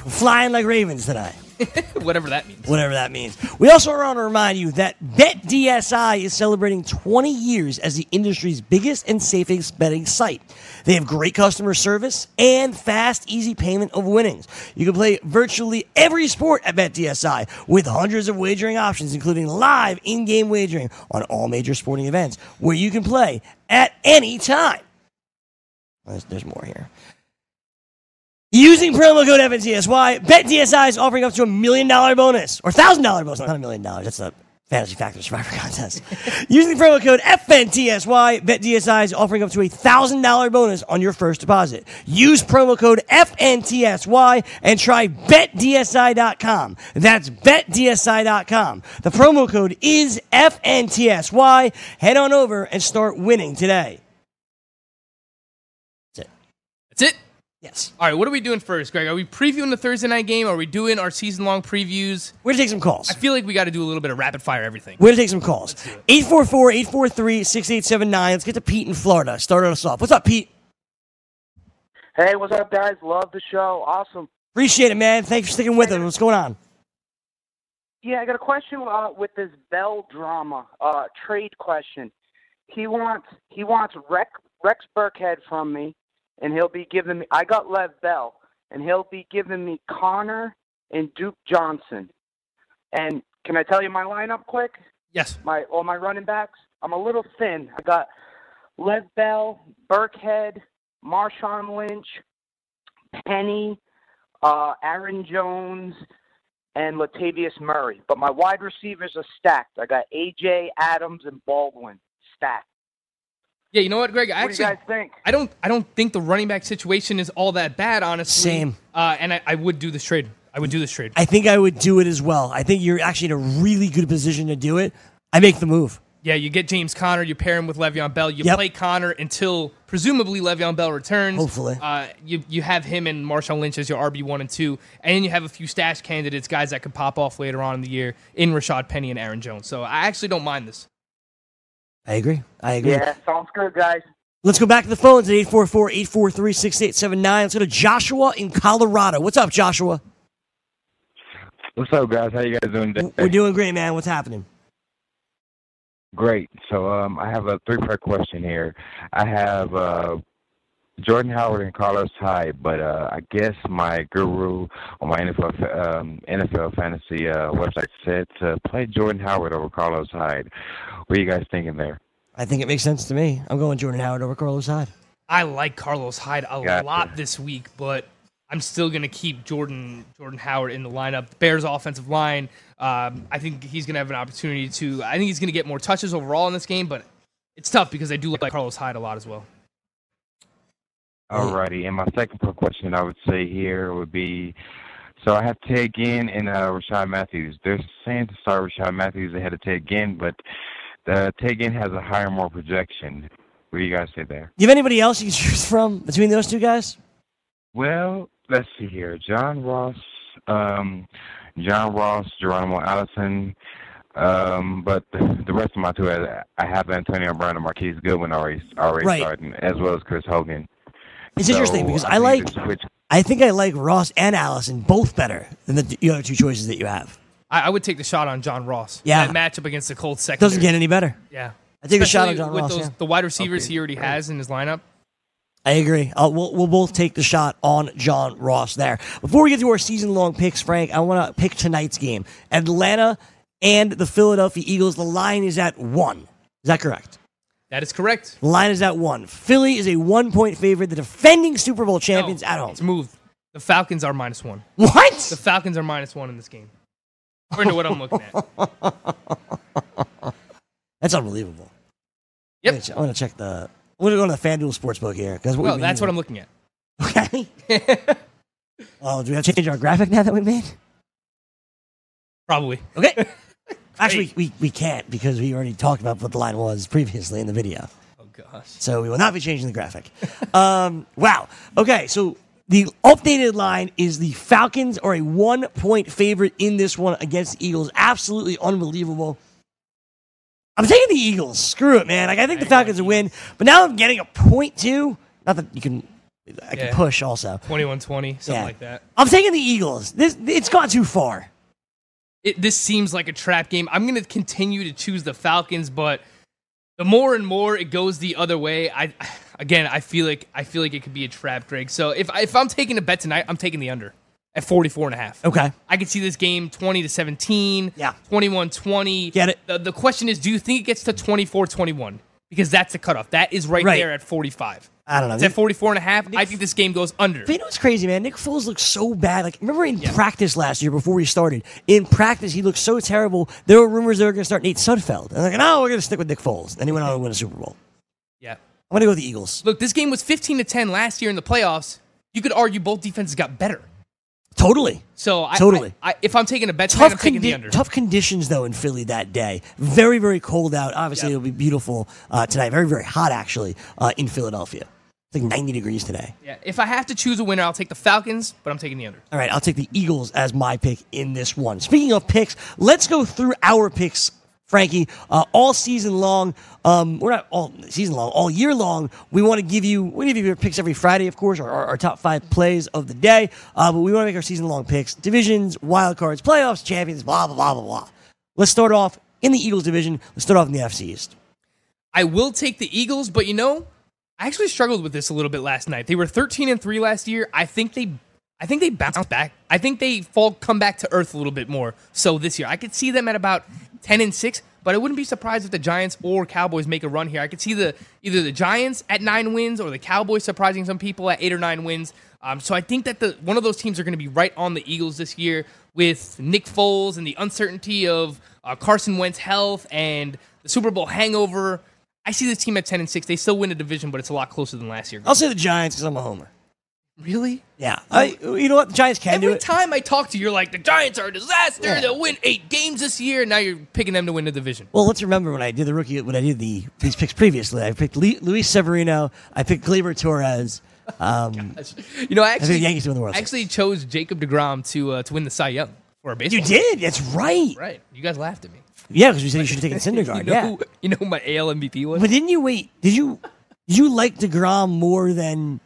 We're flying like Ravens tonight. Whatever that means. Whatever that means. We also want to remind you that BetDSI is celebrating 20 years as the industry's biggest and safest betting site. They have great customer service and fast, easy payment of winnings. You can play virtually every sport at BetDSI with hundreds of wagering options, including live in game wagering on all major sporting events where you can play at any time. There's, there's more here. Using promo code FNTSY, BetDSI is offering up to a million dollar bonus or thousand dollar bonus. Not a million dollars. That's a Fantasy Factor Survivor contest. Using promo code FNTSY, BetDSI is offering up to a thousand dollar bonus on your first deposit. Use promo code FNTSY and try BetDSI.com. That's BetDSI.com. The promo code is FNTSY. Head on over and start winning today. That's it. That's it. Yes. All right, what are we doing first, Greg? Are we previewing the Thursday night game? Are we doing our season long previews? We're going to take some calls. I feel like we got to do a little bit of rapid fire everything. We're going to take some calls. 844 843 6879. Let's get to Pete in Florida. Start us off. What's up, Pete? Hey, what's up, guys? Love the show. Awesome. Appreciate it, man. Thanks for sticking with us. What's going on? Yeah, I got a question uh, with this Bell drama uh, trade question. He wants he wants Rex, Rex Burkhead from me and he'll be giving me. I got Lev Bell, and he'll be giving me Conner and Duke Johnson. And can I tell you my lineup quick? Yes. My all my running backs. I'm a little thin. I got Lev Bell, Burkhead, Marshawn Lynch, Penny, uh, Aaron Jones, and Latavius Murray. But my wide receivers are stacked. I got AJ Adams and Baldwin stacked. Yeah, you know what, Greg? I what actually, do you guys think? I don't. I don't think the running back situation is all that bad, honestly. Same. Uh, and I, I would do this trade. I would do this trade. I think I would do it as well. I think you're actually in a really good position to do it. I make the move. Yeah, you get James Conner, you pair him with Le'Veon Bell, you yep. play Conner until presumably Le'Veon Bell returns. Hopefully, uh, you you have him and Marshawn Lynch as your RB one and two, and you have a few stash candidates, guys that could pop off later on in the year in Rashaad Penny and Aaron Jones. So I actually don't mind this. I agree. I agree. Yeah, sounds good, guys. Let's go back to the phones at 844 843 6879. Let's go to Joshua in Colorado. What's up, Joshua? What's up, guys? How you guys doing today? We're doing great, man. What's happening? Great. So, um, I have a three-part question here. I have uh, Jordan Howard and Carlos Hyde, but uh, I guess my guru on my NFL um, NFL fantasy uh, website said to play Jordan Howard over Carlos Hyde. What are you guys thinking there? I think it makes sense to me. I'm going Jordan Howard over Carlos Hyde. I like Carlos Hyde a Gotcha. lot this week, but I'm still going to keep Jordan Jordan Howard in the lineup. Bears offensive line. Um, I think he's going to have an opportunity to. I think he's going to get more touches overall in this game, but it's tough because I do like Carlos Hyde a lot as well. Alrighty, and my second question I would say here would be, so I have Ted Ginn and uh, Rishard Matthews. They're saying to start Rishard Matthews ahead of Ted Ginn, but uh, Ted Ginn has a higher, more projection. What do you guys say there? Do you have anybody else you can choose from between those two guys? Well, let's see here. John Ross, um, John Ross, Geronimo Allison, um, but the, the rest of my two, I I have Antonio Brown and Marquise Goodwin already already Right. starting, as well as Chris Hogan. It's interesting because I I like, need to switch I think I like Ross and Allison both better than the, the other two choices that you have. I, I would take the shot on John Ross. Yeah. that matchup against the Colts It secondary. doesn't get any better. yeah. I take a shot on John with Ross. those, yeah. the wide receivers Okay. he already has in his lineup. I agree. I'll, we'll, we'll both take the shot on John Ross there. Before we get to our season long picks, Frank, I want to pick tonight's game Atlanta and the Philadelphia Eagles. The line is at one. Is that correct? That is correct. The line is at one. Philly is a one point favorite. The defending Super Bowl champions No, at home. It's moved. The Falcons are minus one. What? The Falcons are minus one in this game. According to what I'm looking at. That's unbelievable. Yep. I'm gonna ch- I'm going to check the. I'm going to go to the FanDuel Sportsbook here. Cause Well, that's what I'm looking at. Okay. oh, do we have to change our graphic now that we made? Probably. Okay. Actually, we, we can't because we already talked about what the line was previously in the video. Oh gosh. So we will not be changing the graphic. um, wow. Okay, so the updated line is the Falcons are a one point favorite in this one against the Eagles. Absolutely unbelievable. I'm taking the Eagles. Screw it, man. Like I think the Falcons will win, but now I'm getting a point two. Not that you can, I can Yeah. push also. 21-20, something Yeah. like that. I'm taking the Eagles. This it's gone too far. It, this seems like a trap game. I'm going to continue to choose the Falcons, but the more and more it goes the other way, I again I feel like I feel like it could be a trap, Greg. So if I- if I'm taking a bet tonight, I'm taking the under at 44 and a half. Okay. I could see this game 20 to 17, Yeah. 21-20. Get it. The, the question is, do you think it gets to 24-21? Because that's the cutoff. That is right, Right. there at 45. I don't know. It's at 44 and a half. I think this game goes under. But you know what's crazy, man? Nick Foles looks so bad. Like, remember in practice last year before we started? In practice, he looked so terrible. There were rumors they were going to start Nate Sudfeld. And they're like, no, we're going to stick with Nick Foles. And he went on to win a Super Bowl. Yeah. I'm going to go with the Eagles. Look, this game was 15 to 10 last year in the playoffs. You could argue both defenses got better. Totally. So I, Totally. I, I, if I'm taking a bet tonight, I'm Tough, taking the under. tough conditions, though, in Philly that day. Very, very cold out. Obviously, Yep. it'll be beautiful uh, tonight. Very, very hot, actually, uh, in Philadelphia. Like 90 degrees today. Yeah. If I have to choose a winner, I'll take the Falcons, but I'm taking the under. All right, I'll take the Eagles as my pick in this one. Speaking of picks, let's go through our picks, Frankie. Uh, all season long, um, we're not all season long, all year long. We want to give you, we give you your picks every Friday, of course, our, our, our top five plays of the day. Uh, but we want to make our season long picks, divisions, wild cards, playoffs, champions, blah blah blah blah blah. Let's start off in the Eagles division. Let's start off in the FC East. I will take the Eagles, but you know, I actually struggled with this a little bit last night. They were 13 and 3 last year. I think they I think they bounced back. I think they fall come back to earth a little bit more. So this year, I could see them at about 10 and 6, but I wouldn't be surprised if the Giants or Cowboys make a run here. I could see the either the Giants at 9 wins or the Cowboys surprising some people at 8 or 9 wins. Um, so I think that the one of those teams are going to be right on the Eagles this year with Nick Foles and the uncertainty of uh, Carson Wentz health and the Super Bowl hangover. I see this team at 10 and 6. They still win a division, but it's a lot closer than last year. I'll say the Giants because I'm a homer. Really? Yeah, I, you know what? The Giants can do Every it. time I talk to you, you're like, the Giants are a disaster. Yeah. They'll win eight games this year. And now you're picking them to win the division. Well, let's remember when I did the rookie, when I did the these picks previously. I picked Le- Luis Severino. I picked Gleyber Torres. Um, You know, I I actually, the Yankees to win the World I Series. actually chose Jacob DeGrom to uh, to win the Cy Young for a baseball. You did. That's right. Right. You guys laughed at me. Yeah, because you said you should have taken You know, yeah, you know who my AL MVP was? but didn't you wait? Did you? Did you like Degrom more than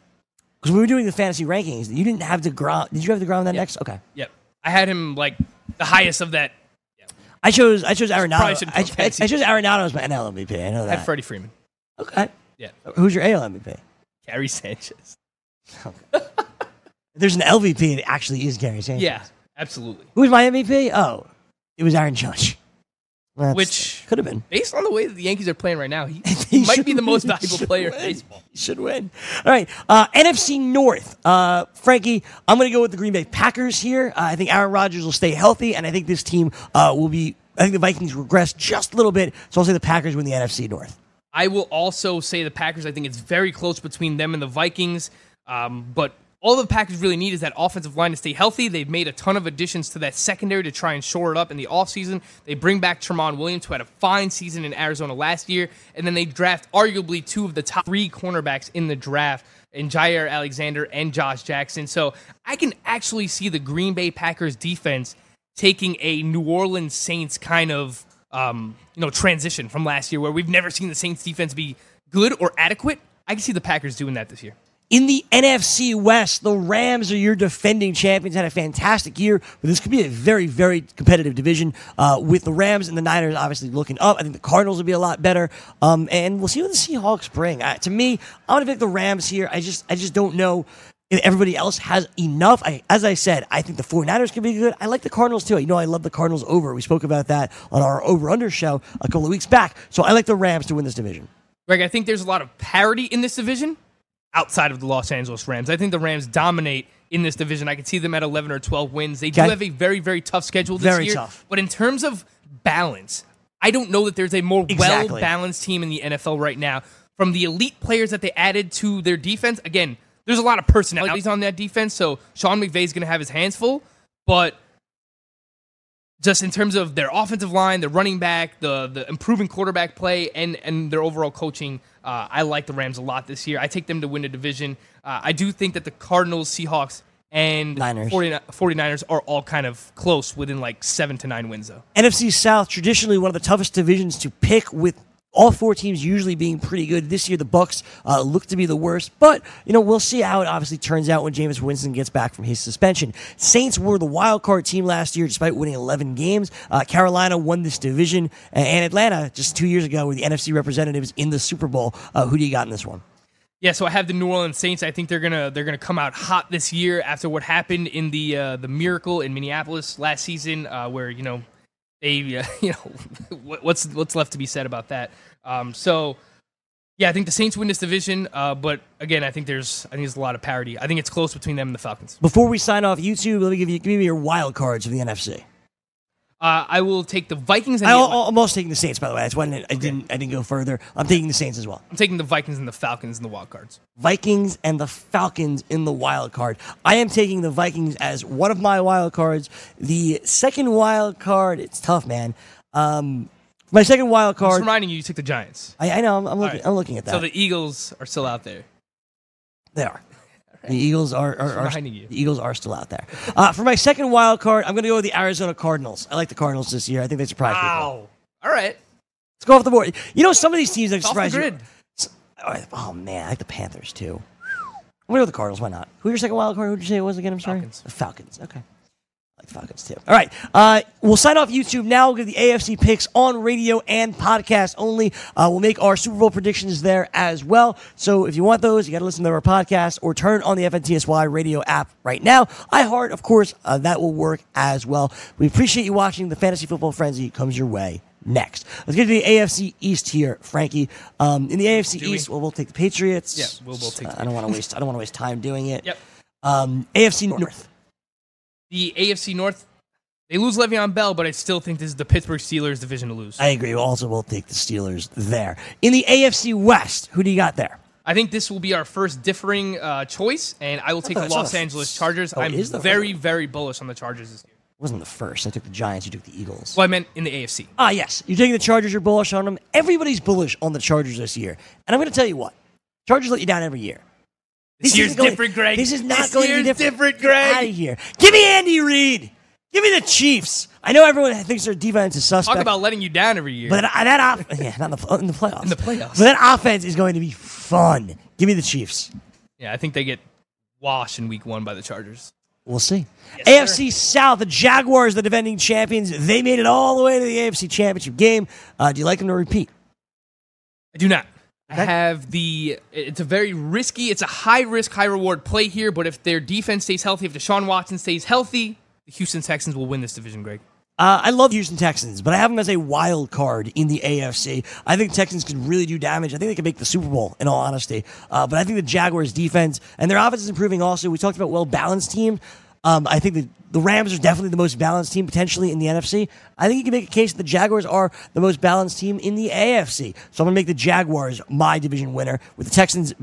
because we were doing the fantasy rankings? You didn't have Degrom. Did you have Degrom that Yeah. next? Okay. Yep. I had him like the highest of that. I chose I chose Arenado. I, I. I chose Arenado as my NL MVP. I know that. I had Freddie Freeman. okay. Yeah. Who's your AL MVP? Gary Sanchez. There's an LVP. and It actually is Gary Sanchez. Yeah, absolutely. Who was my MVP? Oh, it was Aaron Judge. That's- Which- could have been. Based on the way that the Yankees are playing right now, he, He might be the most valuable player in baseball. He should win. All right. Uh, NFC North. Uh, Frankie, I'm going to go with the Green Bay Packers here. Uh, I think Aaron Rodgers will stay healthy, and I think this team uh, will be. I think the Vikings regress just a little bit, so I'll say the Packers win the NFC North. I will also say the Packers. I think it's very close between them and the Vikings. Um, but all the Packers really need is that offensive line to stay healthy. They've made a ton of additions to that secondary to try and shore it up in the offseason. They bring back Tramon Williams, who had a fine season in Arizona last year. And then they draft arguably two of the top three cornerbacks in the draft in Jaire Alexander and Josh Jackson. So I can actually see the Green Bay Packers defense taking a New Orleans Saints kind of um, you know transition from last year, where we've never seen the Saints defense be good or adequate. I can see the Packers doing that this year. In the NFC West, the Rams are your defending champions. Had a fantastic year, but this could be a very, very competitive division uh, with the Rams and the Niners obviously looking up. I think the Cardinals will be a lot better, um, and we'll see what the Seahawks bring. Uh, to me, I'm going to pick the Rams here. I just, I just don't know if everybody else has enough. I, as I said, I think the 49ers can be good. I like the Cardinals too. You know, I love the Cardinals over. We spoke about that on our over/under show a couple of weeks back. So I like the Rams to win this division. Greg, I think there's a lot of parity in this division outside of the Los Angeles Rams. I think the Rams dominate in this division. I can see them at 11 or 12 wins. They do have a very, very tough schedule this Very year. tough. But in terms of balance, I don't know that there's a more Exactly. well balanced team in the NFL right now. From the elite players that they added to their defense, again, there's a lot of personalities on that defense. So Sean McVay's going to have his hands full. But just in terms of their offensive line, their running back, the the improving quarterback play, and and their overall coaching, uh, I like the Rams a lot this year. I take them to win the division. Uh, I do think that the Cardinals, Seahawks, and Niners. 49 49ers are all kind of close within like seven to nine wins, though. NFC South, traditionally one of the toughest divisions to pick with all four teams usually being pretty good. This year, the Bucs uh, look to be the worst, but you know we'll see how it obviously turns out when Jameis Winston gets back from his suspension. Saints were the wild card team last year, despite winning 11 games. Uh, Carolina won this division, and Atlanta just two years ago were the NFC representatives in the Super Bowl. Uh, who do you got in this one? Yeah, so I have the New Orleans Saints. I think they're gonna they're gonna come out hot this year after what happened in the uh, the miracle in Minneapolis last season, uh, where you know uh, you know what's what's left to be said about that. Um, so yeah, I think the Saints win this division, uh, but again, I think there's I think there's a lot of parity. I think it's close between them and the Falcons. Before we sign off YouTube, let me give you give me your wild cards of the NFC. Uh, I will take the Vikings and I, the, I'm also taking the Saints, by the way. That's why I didn't, I didn't I didn't go further. I'm taking the Saints as well. I'm taking the Vikings and the Falcons and the wild cards. Vikings and the Falcons in the wild card. I am taking the Vikings as one of my wild cards. The second wild card, it's tough, man. Um, my second wild I'm just card, reminding you, you took the Giants. I, I know, I'm, I'm looking, right. I'm looking at that. So the Eagles are still out there. they are. The Eagles are, are, are you. the Eagles are still out there. Uh, for my second wild card, I'm going to go with the Arizona Cardinals. I like the Cardinals this year. I think they surprise people. Wow. All right. Let's go off the board. You know, some of these teams that Off the surprise you. Oh, man, I like the Panthers too. I'm gonna go with the Cardinals. Why not? Who's your second wild card? Who did you say it was again? I'm sorry. Falcons. The Falcons. Okay. Like Falcons too. All right. Uh, we'll sign off YouTube now. We'll give the AFC picks on radio and podcast only. Uh, we'll make our Super Bowl predictions there as well. So if you want those, you got to listen to our podcast or turn on the FNTSY radio app right now. iHeart, of course, uh, that will work as well. We appreciate you watching. The Fantasy Football Frenzy comes your way next. Let's get to the AFC East here, Frankie. Um, in the AFC Do we? East, well, we'll take the Patriots. Yeah, we'll both take the Uh, I don't want to waste. I don't want to waste time doing it. Yep. Um, AFC North. The AFC North, they lose Le'Veon Bell, but I still think this is the Pittsburgh Steelers division to lose. I agree. We Also, we'll take the Steelers there. In the AFC West, who do you got there? I think this will be our first differing uh, choice, and I will take the Los Angeles Chargers. Oh, I'm very, very bullish on the Chargers this year. It wasn't the first. I took the Giants. You took the Eagles. Well, I meant in the AFC. Ah, yes. You're taking the Chargers. You're bullish on them. Everybody's bullish on the Chargers this year. And I'm going to tell you what. Chargers let you down every year. This year's going- different, Greg. This is not This going to be different. different, Greg. Out of here. Give me Andy Reid. Give me the Chiefs. I know everyone thinks their defense is suspect. Talk about letting you down every year. but that, that off, yeah, not in the, in the playoffs. In the playoffs. But that offense is going to be fun. Give me the Chiefs. yeah, I think they get washed in week one by the Chargers. We'll see. Yes, AFC South, the Jaguars, the defending champions, they made it all the way to the AFC Championship game. Uh, do you like them to repeat? I do not. I have the. It's a very risky. It's a high risk, high reward play here. But if their defense stays healthy, if Deshaun Watson stays healthy, the Houston Texans will win this division. Greg. Uh, I love Houston Texans, but I have them as a wild card in the AFC. I think Texans can really do damage. I think they can make the Super Bowl, in all honesty. Uh, but I think the Jaguars' defense and their offense is improving also. We talked about well balanced team. Um, I think the, the Rams are definitely the most balanced team potentially in the NFC. I think you can make a case that the Jaguars are the most balanced team in the AFC. So I'm going to make the Jaguars my division winner, with the Texans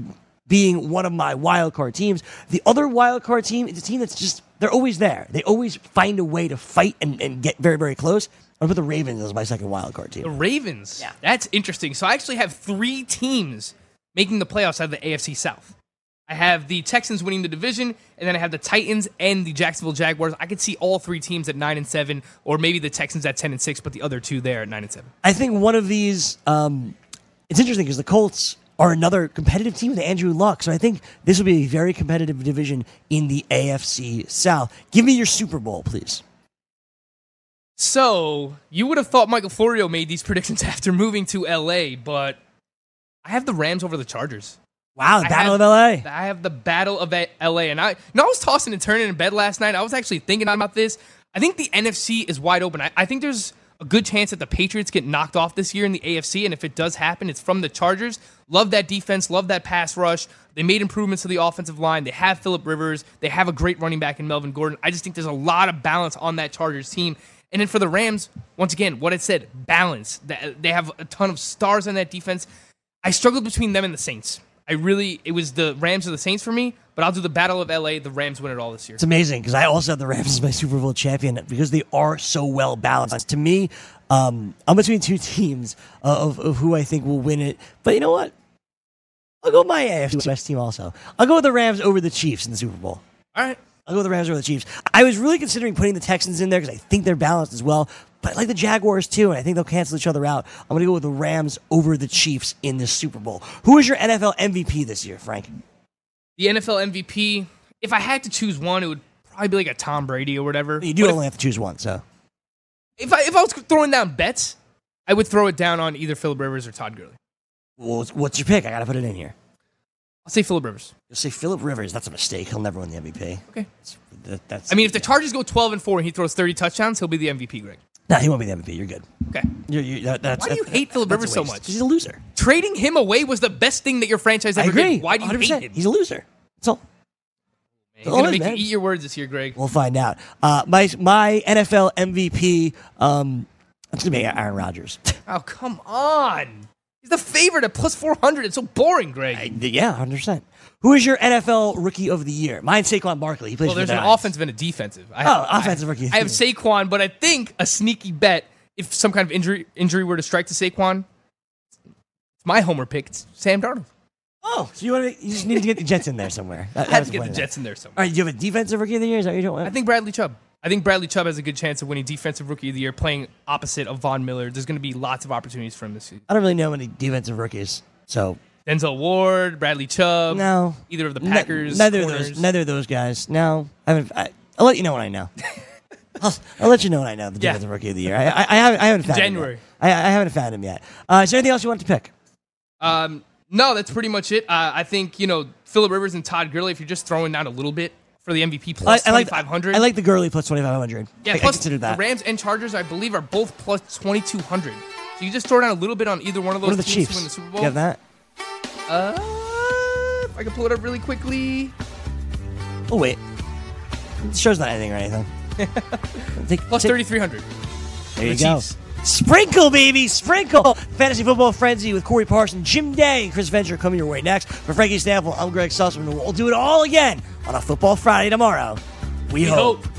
being one of my wild card teams. The other wild card team is a team that's just they're always there. They always find a way to fight and, and get very, very close. I'm gonna put the Ravens as my second wild card team. The. Ravens. Yeah. That's interesting. So I actually have three teams making the playoffs out of the AFC South. I have the Texans winning the division, and then I have the Titans and the Jacksonville Jaguars. I could see all three teams at nine and seven, or maybe the Texans at ten and six, but the other two there at nine and seven. I think one of these. Um, it's interesting because the Colts are another competitive team with Andrew Luck. So I think this will be a very competitive division in the AFC South. Give me your Super Bowl, please. So you would have thought Michael Florio made these predictions after moving to LA, but I have the Rams over the Chargers. Wow, I Battle of LA. I have the Battle of LA, and I, you know, I was tossing and turning in bed last night. I was actually thinking about this. I think the NFC is wide open. I, I think there's a good chance that the Patriots get knocked off this year in the AFC, and if it does happen, it's from the Chargers. Love that defense, love that pass rush. They made improvements to the offensive line. They have Philip Rivers. They have a great running back in Melvin Gordon. I just think there's a lot of balance on that Chargers team. And then for the Rams, once again, what I said, balance. They have a ton of stars on that defense. I struggled between them and the Saints. I really, it was the Rams or the Saints for me, but I'll do the Battle of LA. The Rams win it all this year. It's amazing because I also have the Rams as my Super Bowl champion because they are so well balanced. To me, um, I'm between two teams of, of who I think will win it. But you know what? I'll go my AFC West team also. I'll go with the Rams over the Chiefs in the Super Bowl. All right. I'll go with the Rams over the Chiefs. I was really considering putting the Texans in there because I think they're balanced as well. But I like the Jaguars too, and I think they'll cancel each other out. I'm going to go with the Rams over the Chiefs in this Super Bowl. Who is your NFL MVP this year, Frank? The NFL MVP, if I had to choose one, it would probably be like a Tom Brady or whatever. You do But only have to choose one, so. if, if, I, if I was throwing down bets, I would throw it down on either Philip Rivers or Todd Gurley. Well, what's your pick? I got to put it in here. I'll say Philip Rivers. You'll say Philip Rivers. That's a mistake. He'll never win the MVP. Okay. That's, that, that's, I mean, if the Chargers go 12 and 4 and he throws 30 touchdowns, he'll be the MVP, Greg. no, he won't be the MVP. You're good. Okay. You're, you that, that's, Why do you that- hate Philip Rivers so much? He's a loser. Trading him away was the best thing that your franchise ever I agree. did. Why do you 100%. hate him? He's a loser. That's all. He's going to make you eat your words this year, Greg. We'll find out. Uh, my my NFL MVP. Um, it's gonna be Aaron Rodgers. Oh, come on. He's the favorite at plus 400. It's so boring, Greg. I- yeah, hundred percent. Who is your NFL Rookie of the Year? Mine's Saquon Barkley. He plays well, there's the an Giants. offensive and a defensive. I Oh, have, offensive I, rookie. I have Saquon, but I think a sneaky bet, if some kind of injury injury were to strike to Saquon, it's my homer pick. It's Sam Darnold. Oh, so you want to? You just need to get the Jets in there somewhere. That, I had to get the. Jets in there somewhere. All right, do you have a defensive Rookie of the Year? Is that what you're doing? I think Bradley Chubb. I think Bradley Chubb has a good chance of winning Defensive Rookie of the Year, playing opposite of Von Miller. There's going to be lots of opportunities for him this season. I don't really know any defensive rookies, so Denzel Ward, Bradley Chubb, no. either of the Packers. neither of those. Neither of those guys. No, I haven't. I, I'll let you know when I know. I'll, I'll let you know when I know the Yeah. defensive rookie of the year. I, I, I haven't. I haven't found January. Him yet. I, I haven't found him yet. Uh, is there anything else you want to pick? Um, no, that's pretty much it. Uh, I think you know Philip Rivers and Todd Gurley. If you're just throwing down a little bit for the MVP plus I, I like 2500. I like the Gurley plus twenty five hundred. yeah, I, plus I consider that. the Rams and Chargers, I believe, are both plus 2200. So you just throw down a little bit on either one of those what are the Chiefs? to win the Super Bowl. You have that? Uh, if I can pull it up really quickly. Oh wait, it shows not anything or anything. Take- 3300. There you the go. Sprinkle, baby, sprinkle. Fantasy Football Frenzy with Corey Parson, Jim Day, and Chris Venture coming your way next. For Frankie Stampfl, I'm Greg Sussman. We'll do it all again on a Football Friday tomorrow. We, We hope. hope.